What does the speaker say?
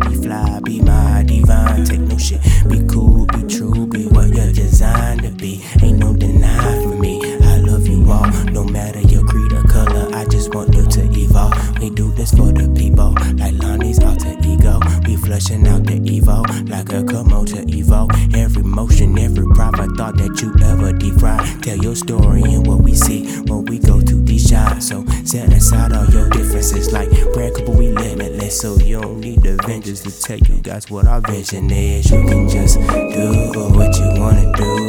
be fly, be my divine. Take no shit, be cool, be true, be what you're designed to be. Ain't no deny for me. I love you all, no matter your creed or color. I just want you to evolve. We do this for the people, like Lonnie's alter ego. We flushing out the like a Komodo evo. Every motion, every private thought that you ever defried. Tell your story and what we see when we go to these shots. So set aside all your differences, like breakable, we limitless. So you don't need the Avengers to tell you guys what our vision is. You can just. I I do what you wanna do.